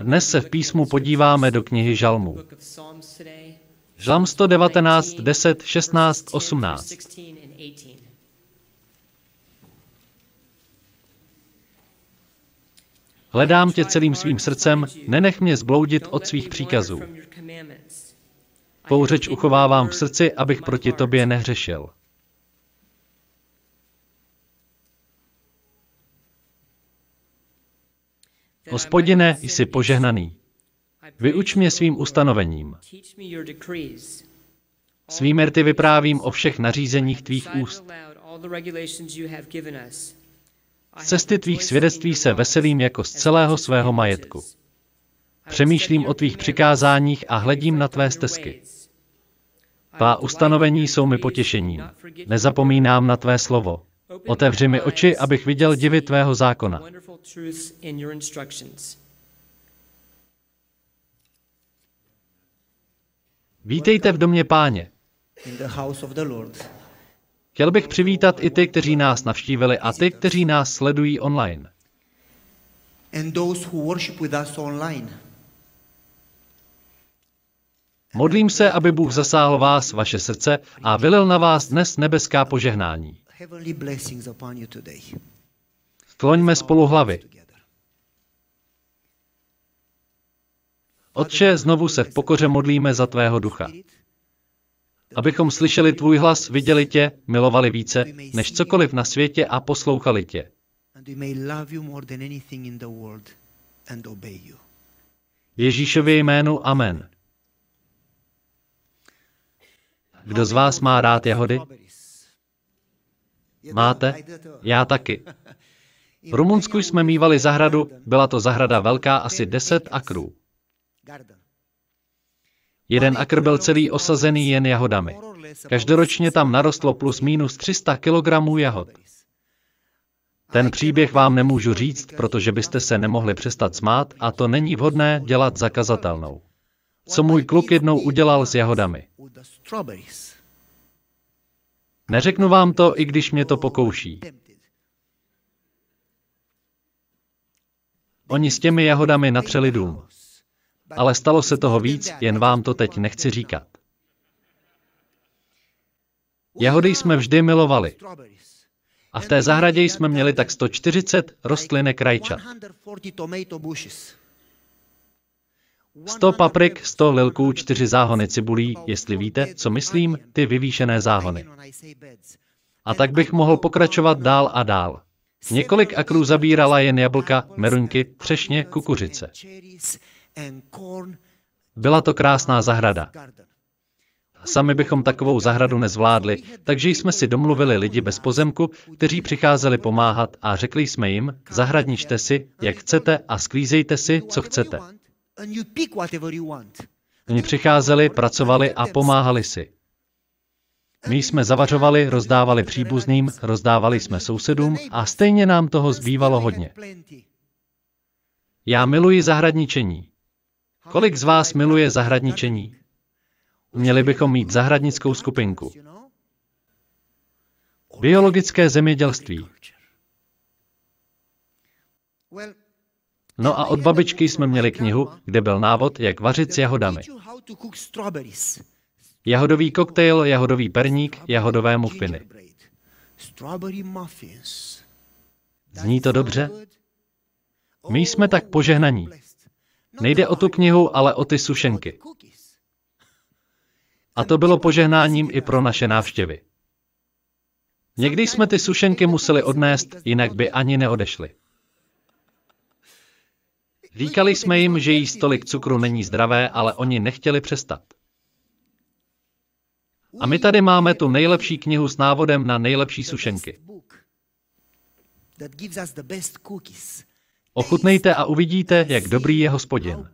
Dnes se v písmu podíváme do knihy Žalmů. Žalm 119, 10, 16, 18. Hledám tě celým svým srdcem, nenech mě zbloudit od svých příkazů. Tvou řeč uchovávám v srdci, abych proti tobě nehřešil. Hospodine, jsi požehnaný. Vyuč mě svým ustanovením. Svými rty vyprávím o všech nařízeních tvých úst. Z cesty tvých svědectví se veselím jako z celého svého majetku. Přemýšlím o tvých přikázáních a hledím na tvé stezky. Tvá ustanovení jsou mi potěšením. Nezapomínám na tvé slovo. Otevři mi oči, abych viděl divy tvého zákona. Vítejte v domě páně. Chtěl bych přivítat i ty, kteří nás navštívili a ty, kteří nás sledují online. Modlím se, aby Bůh zasáhl vás, vaše srdce a vylil na vás dnes nebeská požehnání. Skloňme spolu hlavy. Otče, znovu se v pokoře modlíme za tvého ducha. Abychom slyšeli tvůj hlas, viděli tě, milovali více, než cokoliv na světě a poslouchali tě. Ježíšově jménu Amen. Kdo z vás má rád jahody? Máte? Já taky. V Rumunsku jsme mývali zahradu, byla to zahrada velká asi 10 akrů. Jeden akr byl celý osazený jen jahodami. Každoročně tam narostlo plus minus 300 kg jahod. Ten příběh vám nemůžu říct, protože byste se nemohli přestat smát a to není vhodné dělat zakazatelnou. Co můj kluk jednou udělal s jahodami. Neřeknu vám to, i když mě to pokouší. Oni s těmi jahodami natřeli dům. Ale stalo se toho víc, jen vám to teď nechci říkat. Jahody jsme vždy milovali. A v té zahradě jsme měli tak 140 rostlinek rajčat. 100 paprik, 100 lilků, 4 záhony cibulí, jestli víte, co myslím, ty vyvýšené záhony. A tak bych mohl pokračovat dál a dál. Několik akrů zabírala jen jablka, meruňky, třešně, kukuřice. Byla to krásná zahrada. Sami bychom takovou zahradu nezvládli, takže jsme si domluvili lidi bez pozemku, kteří přicházeli pomáhat a řekli jsme jim, zahradničte si, jak chcete a sklízejte si, co chcete. Oni přicházeli, pracovali a pomáhali si. My jsme zavařovali, rozdávali příbuzným, rozdávali jsme sousedům a stejně nám toho zbývalo hodně. Já miluji zahradničení. Kolik z vás miluje zahradničení? Měli bychom mít zahradnickou skupinku. Biologické zemědělství. No a od babičky jsme měli knihu, kde byl návod, jak vařit s jahodami. Jahodový koktejl, jahodový perník, jahodové muffiny. Zní to dobře? My jsme tak požehnaní. Nejde o tu knihu, ale o ty sušenky. A to bylo požehnáním i pro naše návštěvy. Někdy jsme ty sušenky museli odnést, jinak by ani neodešly. Říkali jsme jim, že jí stolik cukru není zdravé, ale oni nechtěli přestat. A my tady máme tu nejlepší knihu s návodem na nejlepší sušenky. Ochutnejte a uvidíte, jak dobrý je hospodin.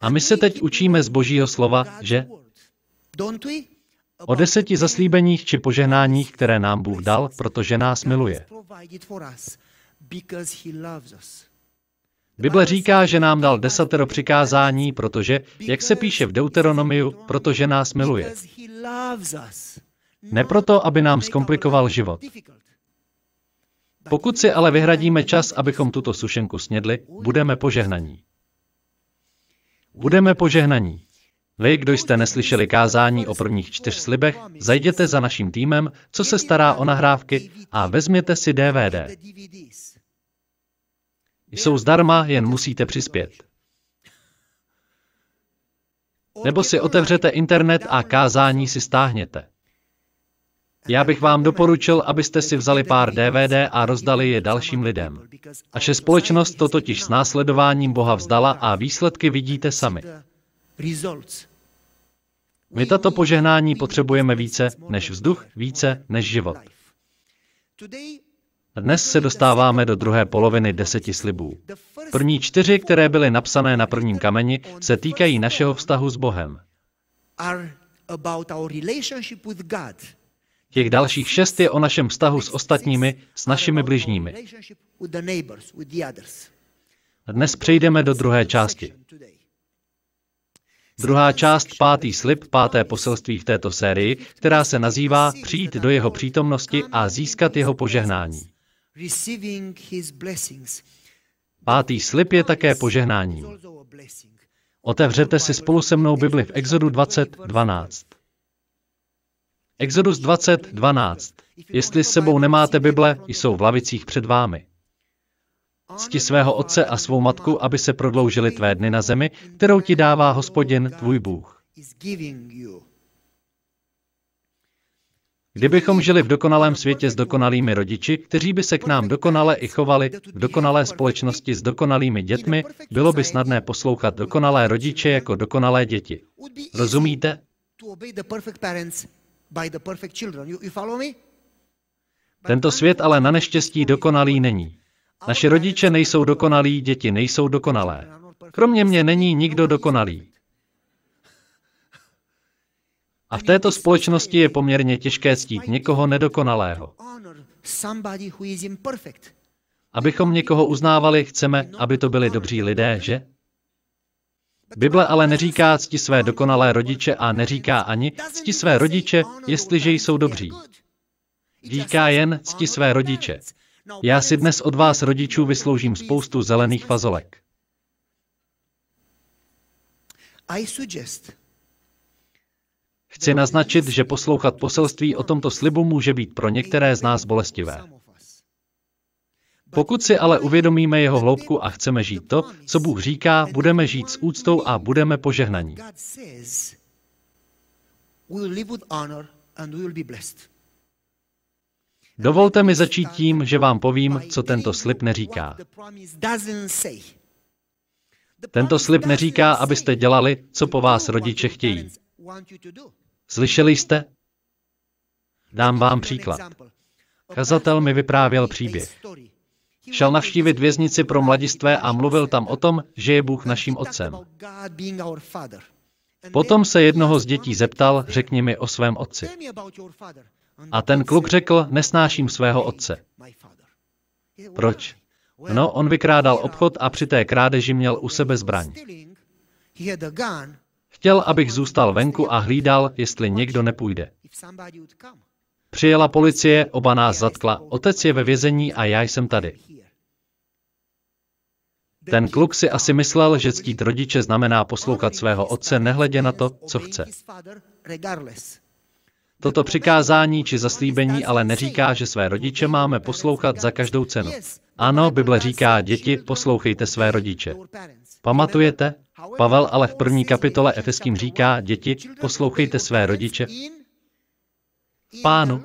A my se teď učíme z božího slova, že o deseti zaslíbeních či požehnáních, které nám Bůh dal, protože nás miluje. Bible říká, že nám dal desatero přikázání, protože, jak se píše v Deuteronomiu, protože nás miluje. Ne proto, aby nám zkomplikoval život. Pokud si ale vyhradíme čas, abychom tuto sušenku snědli, budeme požehnaní. Budeme požehnaní. Vy, kdo jste neslyšeli kázání o prvních čtyř slibech, zajděte za naším týmem, co se stará o nahrávky, a vezměte si DVD. Jsou zdarma, jen musíte přispět. Nebo si otevřete internet a kázání si stáhněte. Já bych vám doporučil, abyste si vzali pár DVD a rozdali je dalším lidem. Naše společnost to totiž s následováním Boha vzdala a výsledky vidíte sami. My tato požehnání potřebujeme více než vzduch, více než život. Dnes se dostáváme do druhé poloviny deseti slibů. První čtyři, které byly napsané na prvním kameni, se týkají našeho vztahu s Bohem. Těch dalších šest je o našem vztahu s ostatními, s našimi bližními. Dnes přejdeme do druhé části. Druhá část, pátý slib, páté poselství v této sérii, která se nazývá Přijít do jeho přítomnosti a získat jeho požehnání. Pátý slib je také požehnáním. Otevřete si spolu se mnou Bibli v Exodu 20, 12. Exodus 20, 12. Jestli s sebou nemáte Bible, jsou v lavicích před vámi. Cti svého otce a svou matku, aby se prodloužily tvé dny na zemi, kterou ti dává hospodin, tvůj Bůh. Kdybychom žili v dokonalém světě s dokonalými rodiči, kteří by se k nám dokonale i chovali, v dokonalé společnosti s dokonalými dětmi, bylo by snadné poslouchat dokonalé rodiče jako dokonalé děti. Rozumíte? Tento svět ale na neštěstí dokonalý není. Naše rodiče nejsou dokonalí, děti nejsou dokonalé. Kromě mě není nikdo dokonalý. A v této společnosti je poměrně těžké ctít někoho nedokonalého. Abychom někoho uznávali, chceme, aby to byli dobří lidé, že? Bible ale neříká cti své dokonalé rodiče a neříká ani cti své rodiče, jestliže jsou dobří. Říká jen cti své rodiče. Já si dnes od vás rodičů vysloužím spoustu zelených fazolek. Chci naznačit, že poslouchat poselství o tomto slibu může být pro některé z nás bolestivé. Pokud si ale uvědomíme jeho hloubku a chceme žít to, co Bůh říká, budeme žít s úctou a budeme požehnaní. Dovolte mi začít tím, že vám povím, co tento slib neříká. Tento slib neříká, abyste dělali, co po vás rodiče chtějí. Slyšeli jste? Dám vám příklad. Kazatel mi vyprávěl příběh. Šel navštívit věznici pro mladistvé a mluvil tam o tom, že je Bůh naším otcem. Potom se jednoho z dětí zeptal, řekni mi o svém otci. A ten kluk řekl, nesnáším svého otce. Proč? No, on vykrádal obchod a při té krádeži měl u sebe zbraň. Chtěl, abych zůstal venku a hlídal, jestli někdo nepůjde. Přijela policie, oba nás zatkla, otec je ve vězení a já jsem tady. Ten kluk si asi myslel, že ctít rodiče znamená poslouchat svého otce nehledě na to, co chce. Toto přikázání či zaslíbení ale neříká, že své rodiče máme poslouchat za každou cenu. Ano, Bible říká, děti, poslouchejte své rodiče. Pamatujete? Pavel ale v první kapitole Efeským říká, děti, poslouchejte své rodiče. Pánu.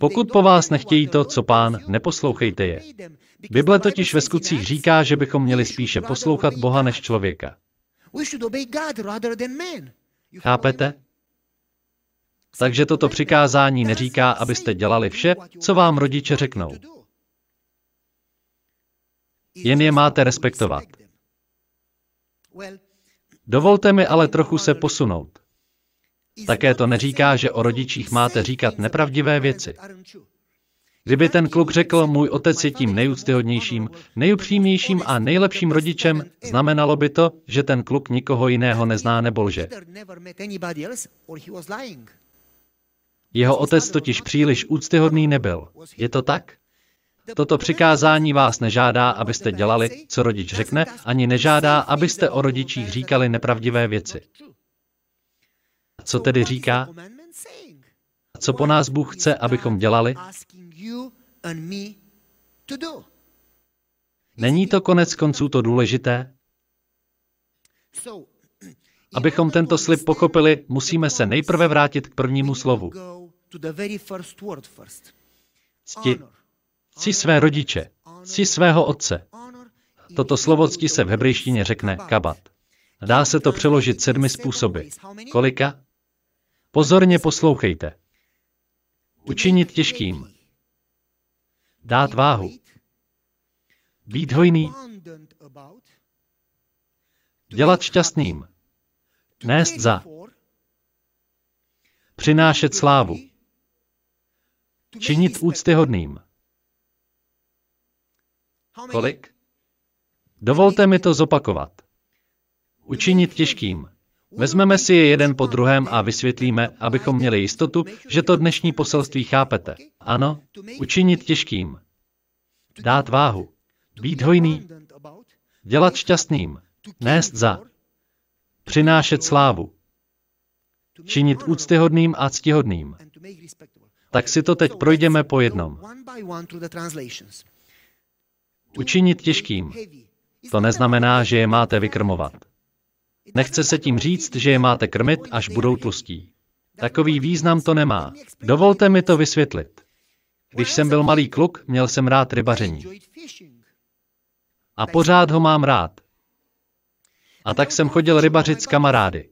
Pokud po vás nechtějí to, co pán, neposlouchejte je. Bible totiž ve skutcích říká, že bychom měli spíše poslouchat Boha než člověka. Chápete? Takže toto přikázání neříká, abyste dělali vše, co vám rodiče řeknou. Jen je máte respektovat. Dovolte mi ale trochu se posunout. Také to neříká, že o rodičích máte říkat nepravdivé věci. Kdyby ten kluk řekl, můj otec je tím nejúctyhodnějším, nejupřímnějším a nejlepším rodičem, znamenalo by to, že ten kluk nikoho jiného nezná nebo lže. Jeho otec totiž příliš úctyhodný nebyl. Je to tak? Toto přikázání vás nežádá, abyste dělali, co rodič řekne, ani nežádá, abyste o rodičích říkali nepravdivé věci. Co tedy říká? Co po nás Bůh chce, abychom dělali? Není to konec konců to důležité? Abychom tento slib pochopili, musíme se nejprve vrátit k prvnímu slovu. Cti. Cti své rodiče. Cti svého otce. Toto slovo cti se v hebrejštině řekne kabat. Dá se to přeložit sedmi způsoby. Kolika? Pozorně poslouchejte. Učinit těžkým. Dát váhu. Být hojný. Dělat šťastným. Nést za. Přinášet slávu. Činit úctyhodným. Kolik? Dovolte mi to zopakovat. Učinit těžkým. Vezmeme si je jeden po druhém a vysvětlíme, abychom měli jistotu, že to dnešní poselství chápete. Ano, učinit těžkým. Dát váhu. Být hojný. Dělat šťastným. Nést za. Přinášet slávu. Činit úctyhodným a ctihodným. Tak si to teď projdeme po jednom. Učinit těžkým. To neznamená, že je máte vykrmovat. Nechce se tím říct, že je máte krmit, až budou tlustí. Takový význam to nemá. Dovolte mi to vysvětlit. Když jsem byl malý kluk, měl jsem rád rybaření. A pořád ho mám rád. A tak jsem chodil rybařit s kamarády.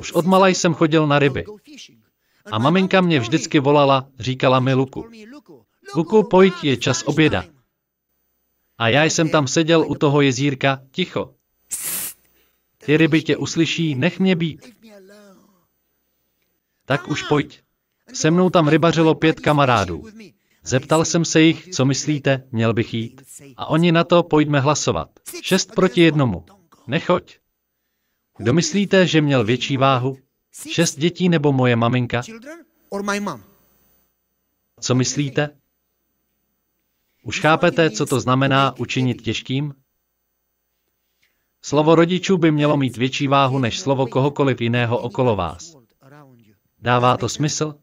Už od mala jsem chodil na ryby. A maminka mě vždycky volala, říkala mi Luku. Luku, pojď, je čas oběda. A já jsem tam seděl u toho jezírka, ticho. Ty ryby tě uslyší, nech mě být. Tak už pojď. Se mnou tam rybařilo pět kamarádů. Zeptal jsem se jich, co myslíte, měl bych jít. A oni na to, pojďme hlasovat. Šest proti jednomu. Nechoď. Kdo myslíte, že měl větší váhu? Šest dětí nebo moje maminka? Co myslíte? Už chápete, co to znamená učinit těžkým? Slovo rodičů by mělo mít větší váhu než slovo kohokoliv jiného okolo vás. Dává to smysl?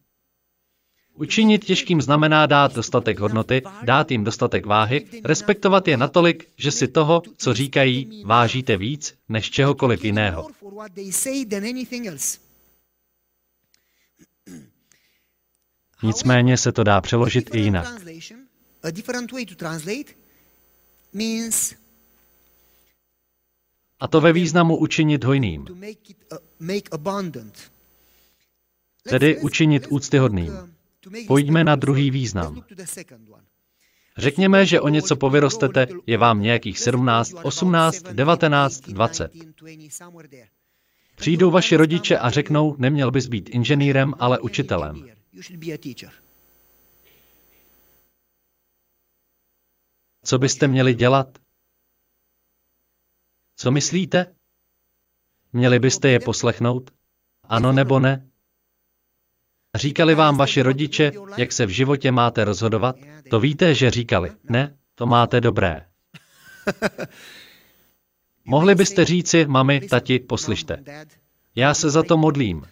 Učinit těžkým znamená dát dostatek hodnoty, dát jim dostatek váhy, respektovat je natolik, že si toho, co říkají, vážíte víc než čehokoliv jiného. Nicméně se to dá přeložit i jinak. A to ve významu učinit hojným. Tedy učinit úctyhodným. Pojďme na druhý význam. Řekněme, že o něco povyrostete, je vám nějakých 17, 18, 19, 20. Přijdou vaši rodiče a řeknou, neměl bys být inženýrem, ale učitelem. Co byste měli dělat? Co myslíte? Měli byste je poslechnout? Ano nebo ne? Říkali vám vaši rodiče, jak se v životě máte rozhodovat? To víte, že říkali. Ne, to máte dobré. Mohli byste říci, mami, tati, poslyšte. Já se za to modlím.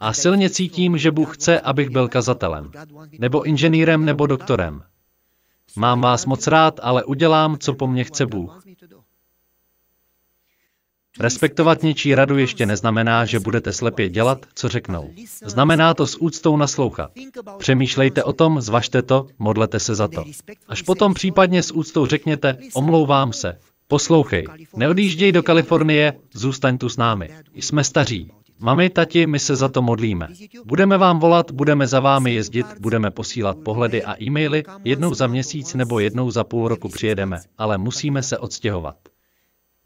A silně cítím, že Bůh chce, abych byl kazatelem. Nebo inženýrem, nebo doktorem. Mám vás moc rád, ale udělám, co po mně chce Bůh. Respektovat něčí radu ještě neznamená, že budete slepě dělat, co řeknou. Znamená to s úctou naslouchat. Přemýšlejte o tom, zvažte to, modlete se za to. Až potom případně s úctou řekněte, omlouvám se. Poslouchej, neodjížděj do Kalifornie, zůstaň tu s námi. Jsme staří. Mami, tati, my se za to modlíme. Budeme vám volat, budeme za vámi jezdit, budeme posílat pohledy a e-maily, jednou za měsíc nebo jednou za půl roku přijedeme, ale musíme se odstěhovat.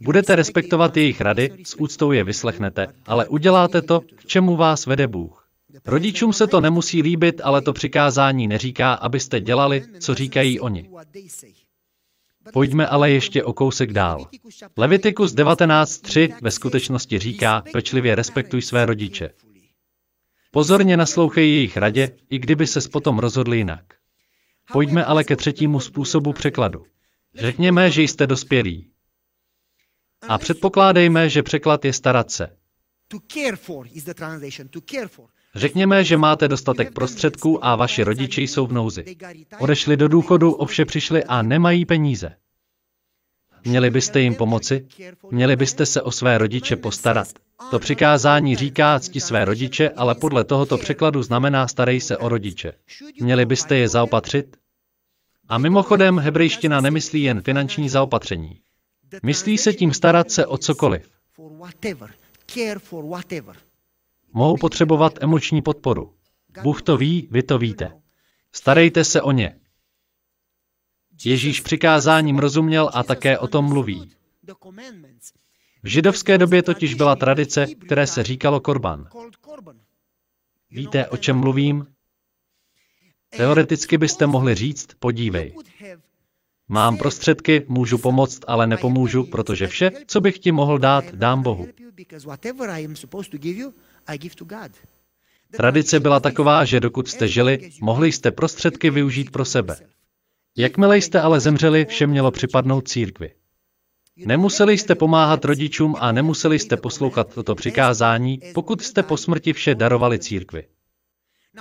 Budete respektovat jejich rady, s úctou je vyslechnete, ale uděláte to, k čemu vás vede Bůh. Rodičům se to nemusí líbit, ale to přikázání neříká, abyste dělali, co říkají oni. Pojďme ale ještě o kousek dál. Levitikus 19.3 ve skutečnosti říká, pečlivě respektuj své rodiče. Pozorně naslouchej jejich radě, i kdyby se potom rozhodli jinak. Pojďme ale ke třetímu způsobu překladu. Řekněme, že jste dospělí. A předpokládejme, že překlad je starat se. Řekněme, že máte dostatek prostředků a vaši rodiče jsou v nouzi. Odešli do důchodu, ovše přišli a nemají peníze. Měli byste jim pomoci? Měli byste se o své rodiče postarat? To přikázání říká cti své rodiče, ale podle tohoto překladu znamená starej se o rodiče. Měli byste je zaopatřit? A mimochodem, hebrejština nemyslí jen finanční zaopatření. Myslí se tím starat se o cokoliv. Mohou potřebovat emoční podporu. Bůh to ví, vy to víte. Starejte se o ně. Ježíš přikázáním rozuměl a také o tom mluví. V židovské době totiž byla tradice, které se říkalo korban. Víte, o čem mluvím? Teoreticky byste mohli říct, podívej. Mám prostředky, můžu pomoct, ale nepomůžu, protože vše, co bych ti mohl dát, dám Bohu. Tradice byla taková, že dokud jste žili, mohli jste prostředky využít pro sebe. Jakmile jste ale zemřeli, vše mělo připadnout církvi. Nemuseli jste pomáhat rodičům a nemuseli jste poslouchat toto přikázání, pokud jste po smrti vše darovali církvi.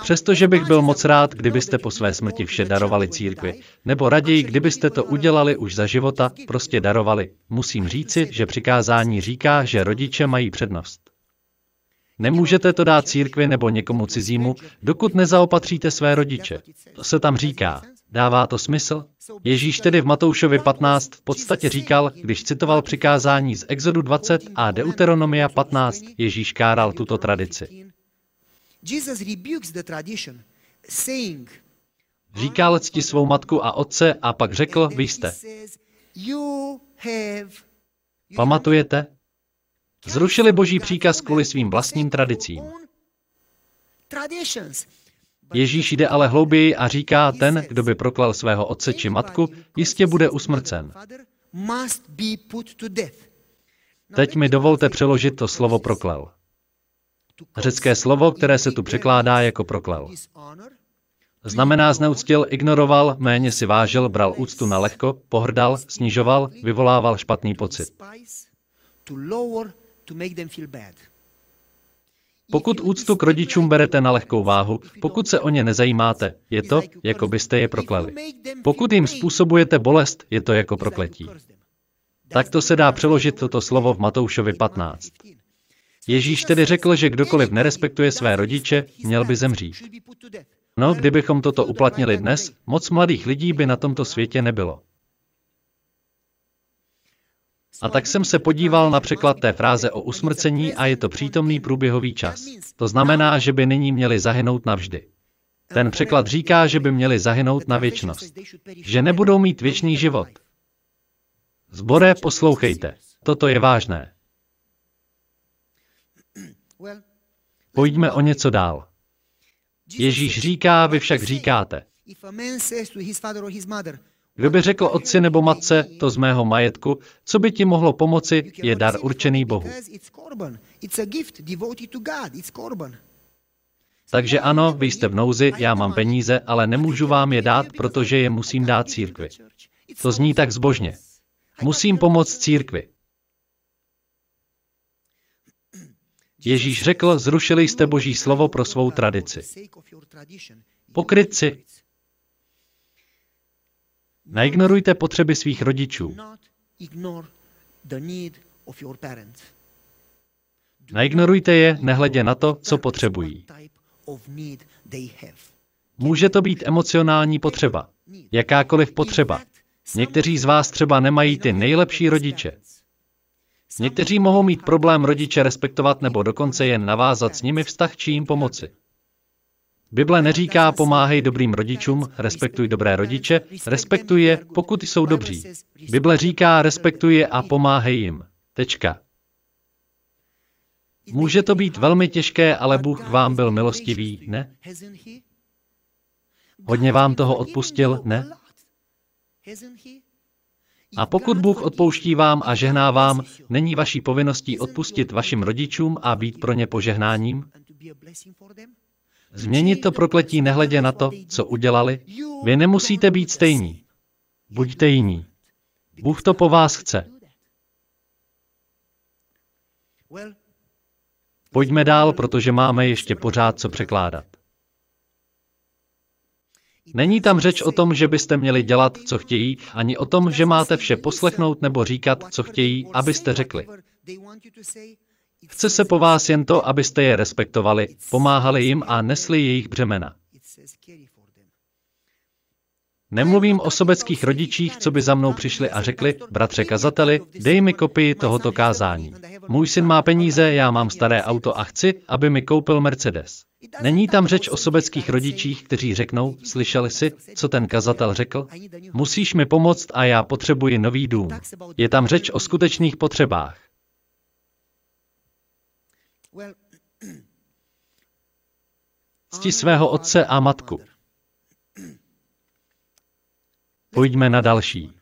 Přestože bych byl moc rád, kdybyste po své smrti vše darovali církvi, nebo raději, kdybyste to udělali už za života, prostě darovali. Musím říci, že přikázání říká, že rodiče mají přednost. Nemůžete to dát církvi nebo někomu cizímu, dokud nezaopatříte své rodiče. To se tam říká. Dává to smysl? Ježíš tedy v Matoušovi 15 v podstatě říkal, když citoval přikázání z Exodu 20 a Deuteronomia 15, Ježíš káral tuto tradici. Říkal cti svou matku a otce a pak řekl, vy jste. Pamatujete? Zrušili boží příkaz kvůli svým vlastním tradicím. Ježíš jde ale hlouběji a říká, ten, kdo by proklal svého otce či matku, jistě bude usmrcen. Teď mi dovolte přeložit to slovo proklal. Řecké slovo, které se tu překládá jako proklal. Znamená zneuctil, ignoroval, méně si vážil, bral úctu na lehko, pohrdal, snižoval, vyvolával špatný pocit. Pokud úctu k rodičům berete na lehkou váhu, pokud se o ně nezajímáte, je to, jako byste je proklali. Pokud jim způsobujete bolest, je to jako prokletí. Takto se dá přeložit toto slovo v Matoušovi 15. Ježíš tedy řekl, že kdokoliv nerespektuje své rodiče, měl by zemřít. No, kdybychom toto uplatnili dnes, moc mladých lidí by na tomto světě nebylo. A tak jsem se podíval na překlad té fráze o usmrcení a je to přítomný průběhový čas. To znamená, že by nyní měli zahynout navždy. Ten překlad říká, že by měli zahynout na věčnost. Že nebudou mít věčný život. Zbore, poslouchejte. Toto je vážné. Pojďme o něco dál. Ježíš říká, vy však říkáte. Kdo by řekl otci nebo matce, to z mého majetku, co by ti mohlo pomoci, je dar určený Bohu. Takže ano, vy jste v nouzi, já mám peníze, ale nemůžu vám je dát, protože je musím dát církvi. To zní tak zbožně. Musím pomoct církvi. Ježíš řekl, zrušili jste boží slovo pro svou tradici. Pokrytci. Neignorujte potřeby svých rodičů. Neignorujte je, nehledě na to, co potřebují. Může to být emocionální potřeba, jakákoliv potřeba. Někteří z vás třeba nemají ty nejlepší rodiče. Někteří mohou mít problém rodiče respektovat nebo dokonce jen navázat s nimi vztah či jim pomoci. Bible neříká pomáhej dobrým rodičům, respektuj dobré rodiče, respektuj je, pokud jsou dobří. Bible říká respektuj je a pomáhej jim. Tečka. Může to být velmi těžké, ale Bůh vám byl milostivý, ne? Hodně vám toho odpustil, ne? A pokud Bůh odpouští vám a žehná vám, není vaší povinností odpustit vašim rodičům a být pro ně požehnáním? Změnit to prokletí nehledě na to, co udělali? Vy nemusíte být stejní. Buďte jiní. Bůh to po vás chce. Pojďme dál, protože máme ještě pořád co překládat. Není tam řeč o tom, že byste měli dělat, co chtějí, ani o tom, že máte vše poslechnout nebo říkat, co chtějí, abyste řekli. Chce se po vás jen to, abyste je respektovali, pomáhali jim a nesli jejich břemena. Nemluvím o sobeckých rodičích, co by za mnou přišli a řekli, bratře kazateli, dej mi kopii tohoto kázání. Můj syn má peníze, já mám staré auto a chci, aby mi koupil Mercedes. Není tam řeč o sobeckých rodičích, kteří řeknou, slyšeli si, co ten kazatel řekl? Musíš mi pomoct a já potřebuji nový dům. Je tam řeč o skutečných potřebách. Cti svého otce a matku. Pojďme na další.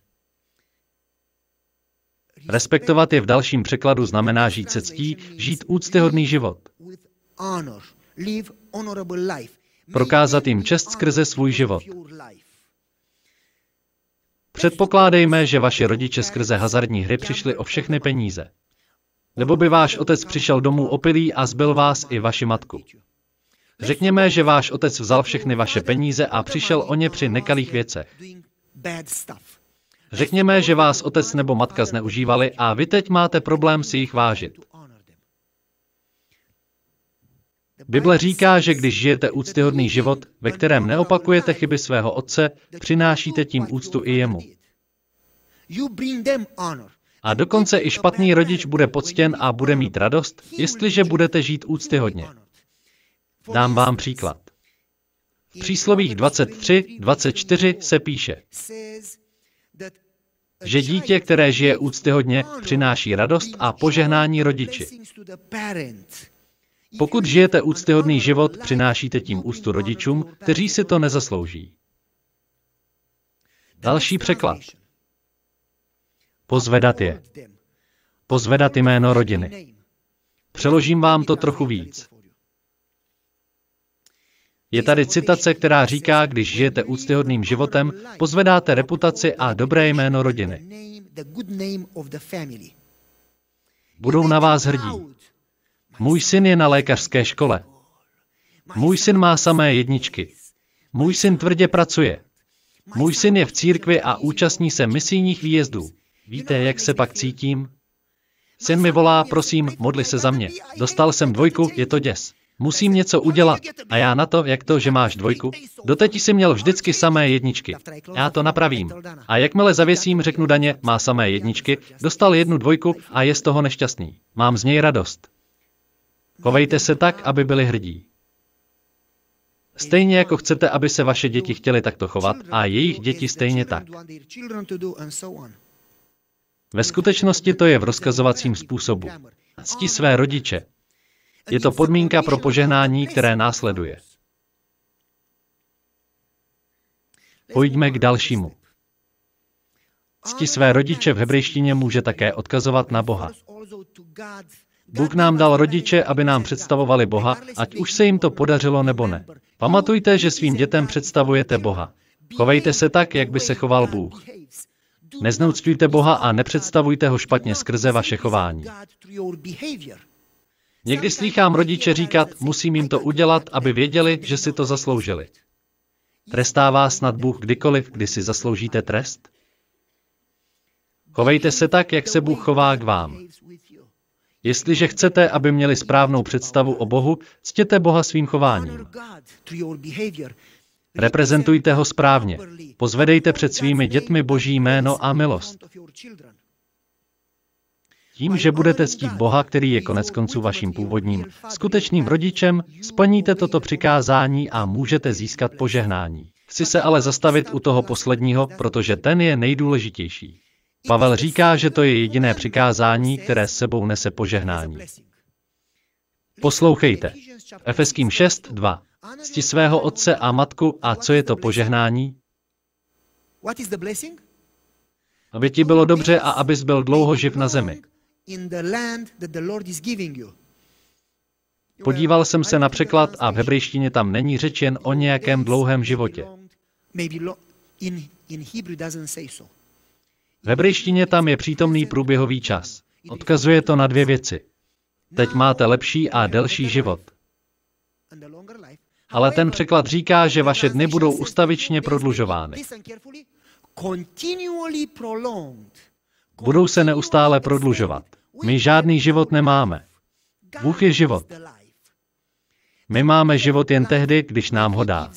Respektovat je v dalším překladu znamená žít se ctí, žít úctyhodný život. Prokázat jim čest skrze svůj život. Předpokládejme, že vaši rodiče skrze hazardní hry přišli o všechny peníze. Nebo by váš otec přišel domů opilý a zbyl vás i vaši matku. Řekněme, že váš otec vzal všechny vaše peníze a přišel o ně při nekalých věcech. Řekněme, že vás otec nebo matka zneužívali a vy teď máte problém si jich vážit. Bible říká, že když žijete úctyhodný život, ve kterém neopakujete chyby svého otce, přinášíte tím úctu i jemu. A dokonce i špatný rodič bude poctěn a bude mít radost, jestliže budete žít úctyhodně. Dám vám příklad. V příslovích 23, 24 se píše, že dítě, které žije úctyhodně, přináší radost a požehnání rodiči. Pokud žijete úctyhodný život, přinášíte tím ústu rodičům, kteří si to nezaslouží. Další překlad. Pozvedat je. Pozvedat jméno rodiny. Přeložím vám to trochu víc. Je tady citace, která říká, když žijete úctyhodným životem, pozvedáte reputaci a dobré jméno rodiny. Budou na vás hrdí. Můj syn je na lékařské škole. Můj syn má samé jedničky. Můj syn tvrdě pracuje. Můj syn je v církvi a účastní se misijních výjezdů. Víte, jak se pak cítím? Syn mi volá, prosím, modli se za mě. Dostal jsem dvojku, je to děs. Musím něco udělat. A já na to, jak to, že máš dvojku. Doteď jsi měl vždycky samé jedničky. Já to napravím. A jakmile zavěsím, řeknu daně, má samé jedničky, dostal jednu dvojku a je z toho nešťastný. Mám z něj radost. Chovejte se tak, aby byli hrdí. Stejně jako chcete, aby se vaše děti chtěly takto chovat a jejich děti stejně tak. Ve skutečnosti to je v rozkazovacím způsobu. Cti své rodiče. Je to podmínka pro požehnání, které následuje. Pojďme k dalšímu. Cti své rodiče v hebrejštině může také odkazovat na Boha. Bůh nám dal rodiče, aby nám představovali Boha, ať už se jim to podařilo nebo ne. Pamatujte, že svým dětem představujete Boha. Chovejte se tak, jak by se choval Bůh. Neznouctujte Boha a nepředstavujte ho špatně skrze vaše chování. Někdy slýchám rodiče říkat, musím jim to udělat, aby věděli, že si to zasloužili. Trestá vás snad Bůh kdykoliv, kdy si zasloužíte trest? Chovejte se tak, jak se Bůh chová k vám. Jestliže chcete, aby měli správnou představu o Bohu, ctěte Boha svým chováním. Reprezentujte ho správně. Pozvedejte před svými dětmi Boží jméno a milost. Tím, že budete ctít Boha, který je konec konců vaším původním, skutečným rodičem, splníte toto přikázání a můžete získat požehnání. Chci se ale zastavit u toho posledního, protože ten je nejdůležitější. Pavel říká, že to je jediné přikázání, které s sebou nese požehnání. Poslouchejte. Efeským 6, 2. Cti svého otce a matku a co je to požehnání? aby ti bylo dobře a abys byl dlouho živ na zemi. Podíval jsem se na překlad a v hebrejštině tam není řeč jen o nějakém dlouhém životě. V hebrejštině tam je přítomný průběhový čas. Odkazuje to na dvě věci. Teď máte lepší a delší život. Ale ten překlad říká, že vaše dny budou ustavičně prodlužovány. Budou se neustále prodlužovat. My žádný život nemáme. Bůh je život. My máme život jen tehdy, když nám ho dá.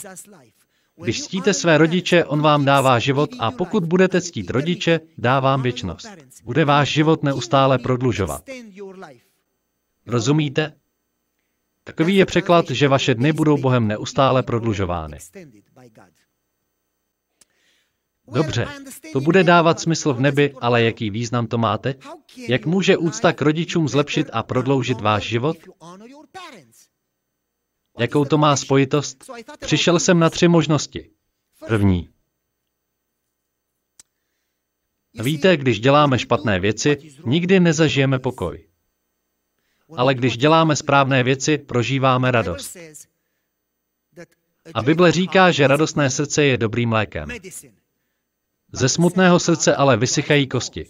Když ctíte své rodiče, on vám dává život a pokud budete ctít rodiče, dá vám věčnost. Bude váš život neustále prodlužovat. Rozumíte? Takový je překlad, že vaše dny budou Bohem neustále prodlužovány. Dobře, to bude dávat smysl v nebi, ale jaký význam to máte? Jak může úcta k rodičům zlepšit a prodloužit váš život? Jakou to má spojitost? Přišel jsem na tři možnosti. První. Víte, když děláme špatné věci, nikdy nezažijeme pokoj. Ale když děláme správné věci, prožíváme radost. A Bible říká, že radostné srdce je dobrým lékem. Ze smutného srdce ale vysychají kosti.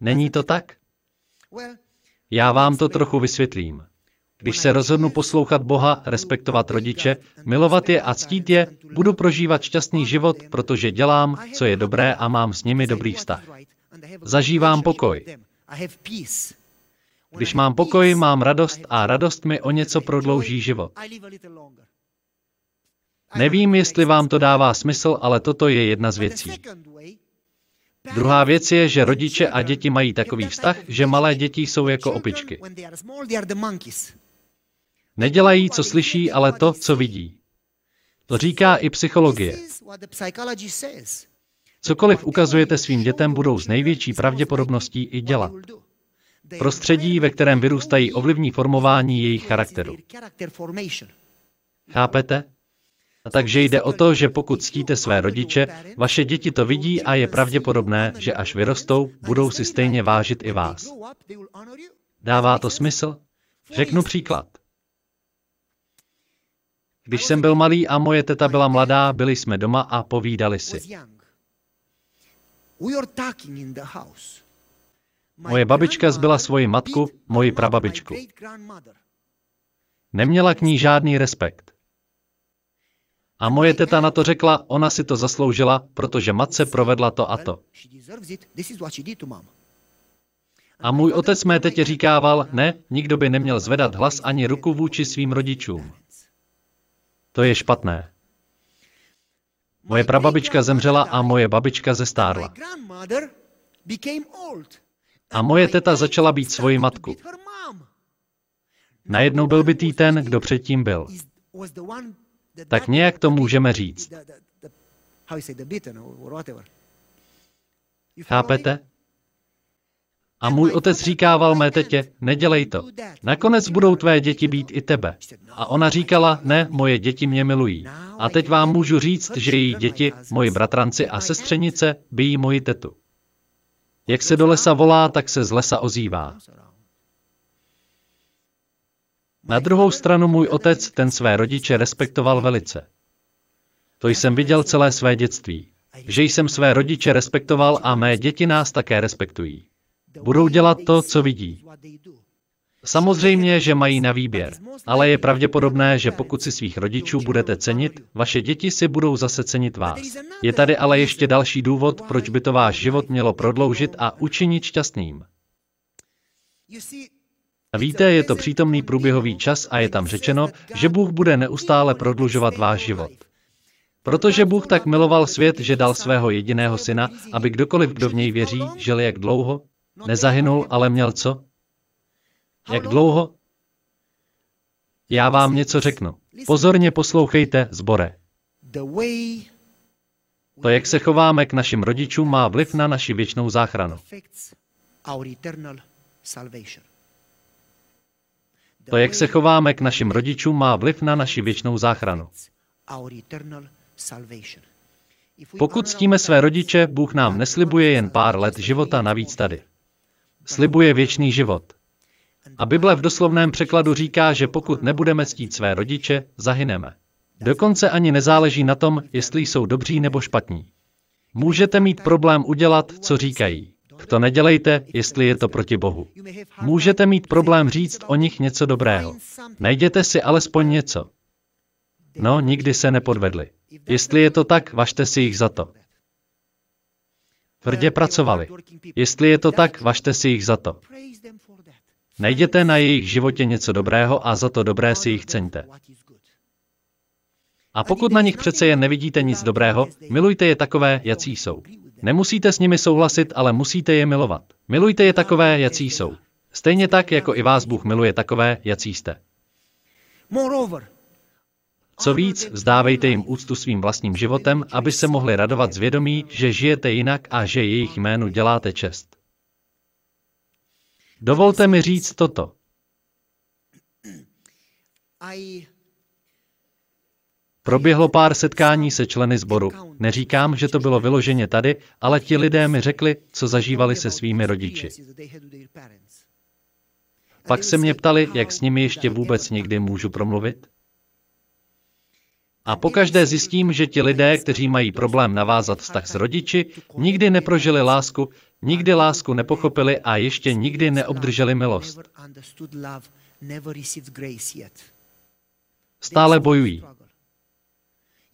Není to tak? Já vám to trochu vysvětlím. Když se rozhodnu poslouchat Boha, respektovat rodiče, milovat je a ctít je, budu prožívat šťastný život, protože dělám, co je dobré a mám s nimi dobrý vztah. Zažívám pokoj. Když mám pokoj, mám radost a radost mi o něco prodlouží život. Nevím, jestli vám to dává smysl, ale toto je jedna z věcí. Druhá věc je, že rodiče a děti mají takový vztah, že malé děti jsou jako opičky. Nedělají, co slyší, ale to, co vidí. To říká i psychologie. Cokoliv ukazujete svým dětem, budou s největší pravděpodobností i dělat. Prostředí, ve kterém vyrůstají, ovlivní formování jejich charakteru. Chápete? A takže jde o to, že pokud ctíte své rodiče, vaše děti to vidí a je pravděpodobné, že až vyrostou, budou si stejně vážit i vás. Dává to smysl? Řeknu příklad. Když jsem byl malý a moje teta byla mladá, byli jsme doma a povídali si. Moje babička zbyla svoji matku, moji prababičku. Neměla k ní žádný respekt. A moje teta na to řekla, ona si to zasloužila, protože matce provedla to a to. A můj otec mé tetě říkával, ne, nikdo by neměl zvedat hlas ani ruku vůči svým rodičům. To je špatné. Moje prababička zemřela a moje babička zestárla. A moje teta začala být svoji matku. Najednou byl by ten, kdo předtím byl. Tak nějak to můžeme říct. Chápete? A můj otec říkával mé tetě, nedělej to. Nakonec budou tvé děti být i tebe. A ona říkala, ne, moje děti mě milují. A teď vám můžu říct, že její děti, moji bratranci a sestřenice, bijí moji tetu. Jak se do lesa volá, tak se z lesa ozývá. Na druhou stranu můj otec ten své rodiče respektoval velice. To jsem viděl celé své dětství. Že jsem své rodiče respektoval a mé děti nás také respektují. Budou dělat to, co vidí. Samozřejmě, že mají na výběr, ale je pravděpodobné, že pokud si svých rodičů budete cenit, vaše děti si budou zase cenit vás. Je tady ale ještě další důvod, proč by to váš život mělo prodloužit a učinit šťastným. Víte, je to přítomný průběhový čas a je tam řečeno, že Bůh bude neustále prodlužovat váš život. Protože Bůh tak miloval svět, že dal svého jediného syna, aby kdokoliv, kdo v něj věří, žil jak dlouho, nezahynul, ale měl co? Jak dlouho? Já vám něco řeknu. Pozorně poslouchejte, zbore. To, jak se chováme k našim rodičům, má vliv na naši věčnou záchranu. To, jak se chováme k našim rodičům, má vliv na naši věčnou záchranu. Pokud ctíme své rodiče, Bůh nám neslibuje jen pár let života navíc tady. Slibuje věčný život. A Bible v doslovném překladu říká, že pokud nebudeme ctít své rodiče, zahyneme. Dokonce ani nezáleží na tom, jestli jsou dobří nebo špatní. Můžete mít problém udělat, co říkají. To nedělejte, jestli je to proti Bohu. Můžete mít problém říct o nich něco dobrého. Najděte si alespoň něco. No, nikdy se nepodvedli. Jestli je to tak, vašte si jich za to. Tvrdě pracovali. Jestli je to tak, vašte si jich za to. Najděte na jejich životě něco dobrého a za to dobré si jich ceňte. A pokud na nich přece jen nevidíte nic dobrého, milujte je takové, jací jsou. Nemusíte s nimi souhlasit, ale musíte je milovat. Milujte je takové, jací jsou. Stejně tak, jako i vás Bůh miluje takové, jací jste. Co víc, vzdávejte jim úctu svým vlastním životem, aby se mohli radovat z vědomí, že žijete jinak a že jejich jménu děláte čest. Dovolte mi říct toto. Proběhlo pár setkání se členy sboru. Neříkám, že to bylo vyloženě tady, ale ti lidé mi řekli, co zažívali se svými rodiči. Pak se mě ptali, jak s nimi ještě vůbec někdy můžu promluvit. A pokaždé zjistím, že ti lidé, kteří mají problém navázat vztah s rodiči, nikdy neprožili lásku, nikdy lásku nepochopili a ještě nikdy neobdrželi milost. Stále bojují.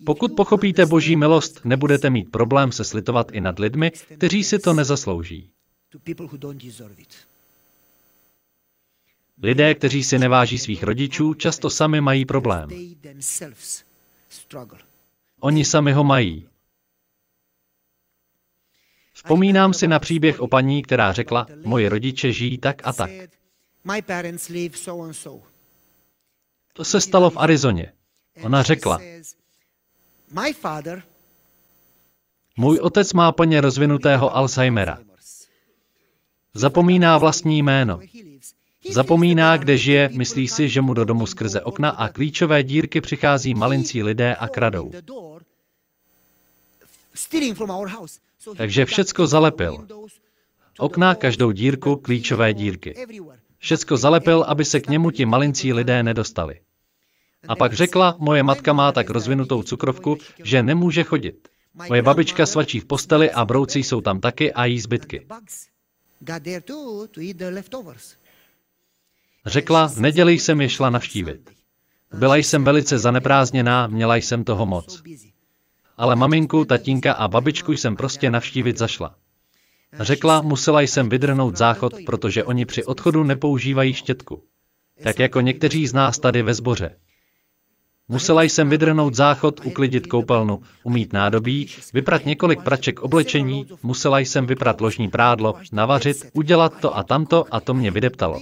Pokud pochopíte boží milost, nebudete mít problém se slitovat i nad lidmi, kteří si to nezaslouží. Lidé, kteří si neváží svých rodičů, často sami mají problém. Oni sami ho mají. Vzpomínám si na příběh o paní, která řekla, moje rodiče žijí tak a tak. To se stalo v Arizoně. Ona řekla, můj otec má plně rozvinutého Alzheimera. Zapomíná vlastní jméno. Zapomíná, kde žije, myslí si, že mu do domu skrze okna a klíčové dírky přichází malincí lidé a kradou. Takže všecko zalepil. Okna, každou dírku, klíčové dírky. Všecko zalepil, aby se k němu ti malincí lidé nedostali. A pak řekla, moje matka má tak rozvinutou cukrovku, že nemůže chodit. Moje babička svačí v posteli a brouci jsou tam taky a jí zbytky. Řekla, v neděli jsem je šla navštívit. Byla jsem velice zaneprázdněná, měla jsem toho moc. Ale maminku, tatínka a babičku jsem prostě navštívit zašla. Řekla, musela jsem vydrhnout záchod, protože oni při odchodu nepoužívají štětku. Tak jako někteří z nás tady ve sboře. Musela jsem vydrhnout záchod, uklidit koupelnu, umít nádobí, vyprat několik praček oblečení, musela jsem vyprat ložní prádlo, navařit, udělat to a tamto a to mě vydeptalo.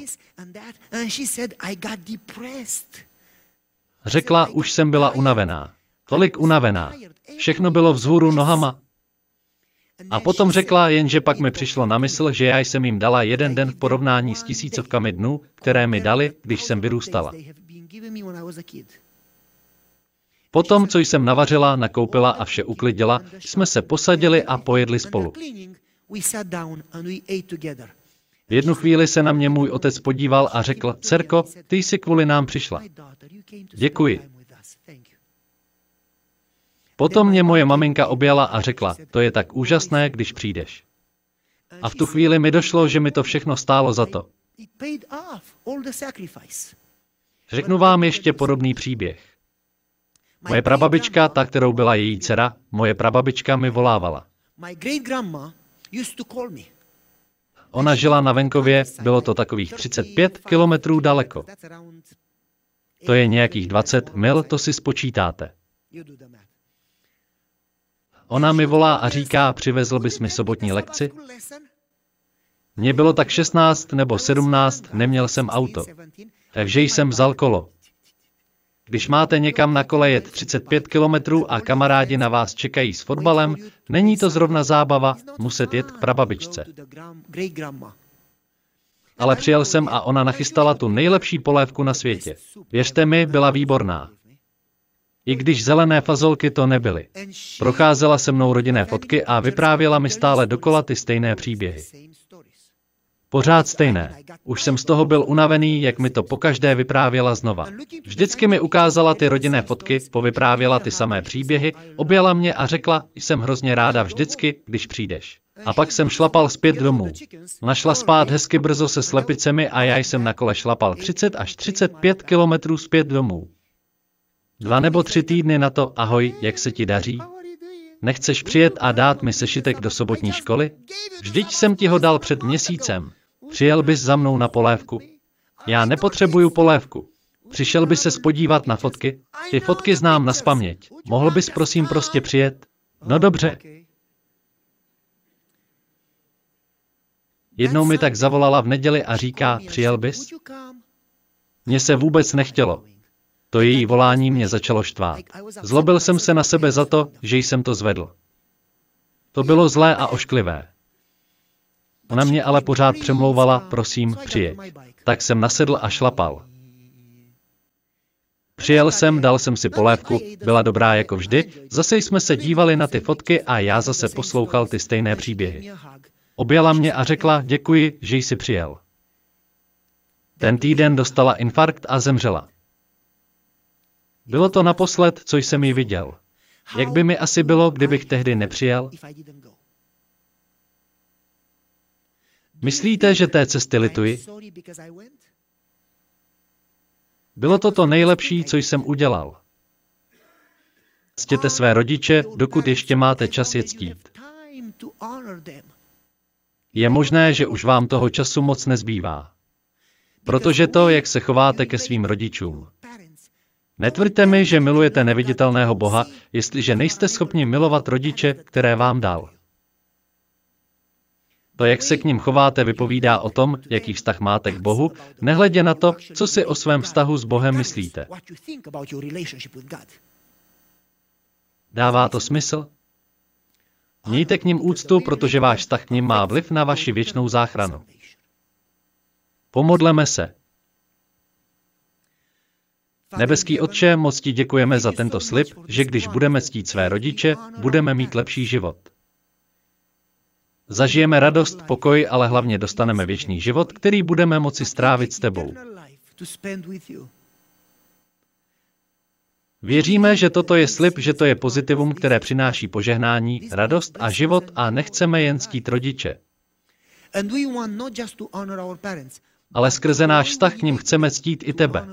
Řekla, už jsem byla unavená. Tolik unavená. Všechno bylo vzhůru nohama. A potom řekla, jenže pak mi přišlo na mysl, že já jsem jim dala jeden den v porovnání s tisícovkami dnů, které mi dali, když jsem vyrůstala. Potom, co jsem navařila, nakoupila a vše uklidila, jsme se posadili a pojedli spolu. V jednu chvíli se na mě můj otec podíval a řekl, dcerko, ty jsi kvůli nám přišla. Děkuji. Potom mě moje maminka objala a řekla, to je tak úžasné, když přijdeš. A v tu chvíli mi došlo, že mi to všechno stálo za to. Řeknu vám ještě podobný příběh. Moje prababička, ta, kterou byla její dcera, moje prababička mi volávala. Ona žila na venkově, bylo to takových 35 kilometrů daleko. To je nějakých 20 mil, to si spočítáte. Ona mi volá a říká, přivezl bys mi sobotní lekci? Mně bylo tak 16 nebo 17, neměl jsem auto. Takže jsem vzal kolo. Když máte někam na kole jet 35 kilometrů a kamarádi na vás čekají s fotbalem, není to zrovna zábava muset jet k prababičce. Ale přijel jsem a ona nachystala tu nejlepší polévku na světě. Věřte mi, byla výborná. I když zelené fazolky to nebyly. Procházela se mnou rodinné fotky a vyprávěla mi stále dokola ty stejné příběhy. Pořád stejné. Už jsem z toho byl unavený, jak mi to pokaždé vyprávěla znova. Vždycky mi ukázala ty rodinné fotky, povyprávěla ty samé příběhy, objela mě a řekla, jsem hrozně ráda vždycky, když přijdeš. A pak jsem šlapal zpět domů. Našla spát hezky brzo se slepicemi a já jsem na kole šlapal 30 až 35 kilometrů zpět domů. Dva nebo tři týdny na to, ahoj, jak se ti daří? Nechceš přijet a dát mi sešitek do sobotní školy? Vždyť jsem ti ho dal před měsícem. Přijel bys za mnou na polévku? Já nepotřebuju polévku. Přišel bys se spodívat na fotky? Ty fotky znám na spaměť. Mohl bys prosím prostě přijet? No dobře. Jednou mi tak zavolala v neděli a říká, přijel bys? Mně se vůbec nechtělo. To její volání mě začalo štvát. Zlobil jsem se na sebe za to, že jsem to zvedl. To bylo zlé a ošklivé. Ona mě ale pořád přemlouvala, prosím, přijeď. Tak jsem nasedl a šlapal. Přijel jsem, dal jsem si polévku, byla dobrá jako vždy, zase jsme se dívali na ty fotky a já zase poslouchal ty stejné příběhy. Objela mě a řekla, děkuji, že jsi přijel. Ten týden dostala infarkt a zemřela. Bylo to naposled, co jsem ji viděl. Jak by mi asi bylo, kdybych tehdy nepřijel? Myslíte, že té cesty lituji? Bylo to to nejlepší, co jsem udělal. Ctěte své rodiče, dokud ještě máte čas je ctít. Je možné, že už vám toho času moc nezbývá. Protože to, jak se chováte ke svým rodičům. Netvrďte mi, že milujete neviditelného Boha, jestliže nejste schopni milovat rodiče, které vám dal. To, jak se k ním chováte, vypovídá o tom, jaký vztah máte k Bohu, nehledě na to, co si o svém vztahu s Bohem myslíte. Dává to smysl? Mějte k ním úctu, protože váš vztah k ním má vliv na vaši věčnou záchranu. Pomodleme se. Nebeský Otče, moc ti děkujeme za tento slib, že když budeme ctít své rodiče, budeme mít lepší život. Zažijeme radost, pokoj, ale hlavně dostaneme věčný život, který budeme moci strávit s tebou. Věříme, že toto je slib, že to je pozitivum, které přináší požehnání, radost a život a nechceme jen ctít rodiče. Ale skrze náš vztah k ním chceme ctít i tebe.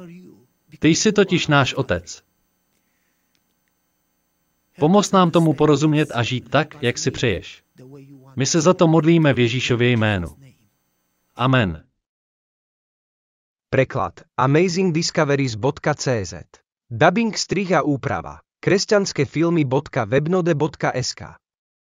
Ty jsi totiž náš otec. Pomoz nám tomu porozumět a žít tak, jak si přeješ. My se za to modlíme v Ježíšově jménu. Amen. Preklad amazingdiscoveries.cz Dubbing strih a úprava kresťanskefilmy.webnode.sk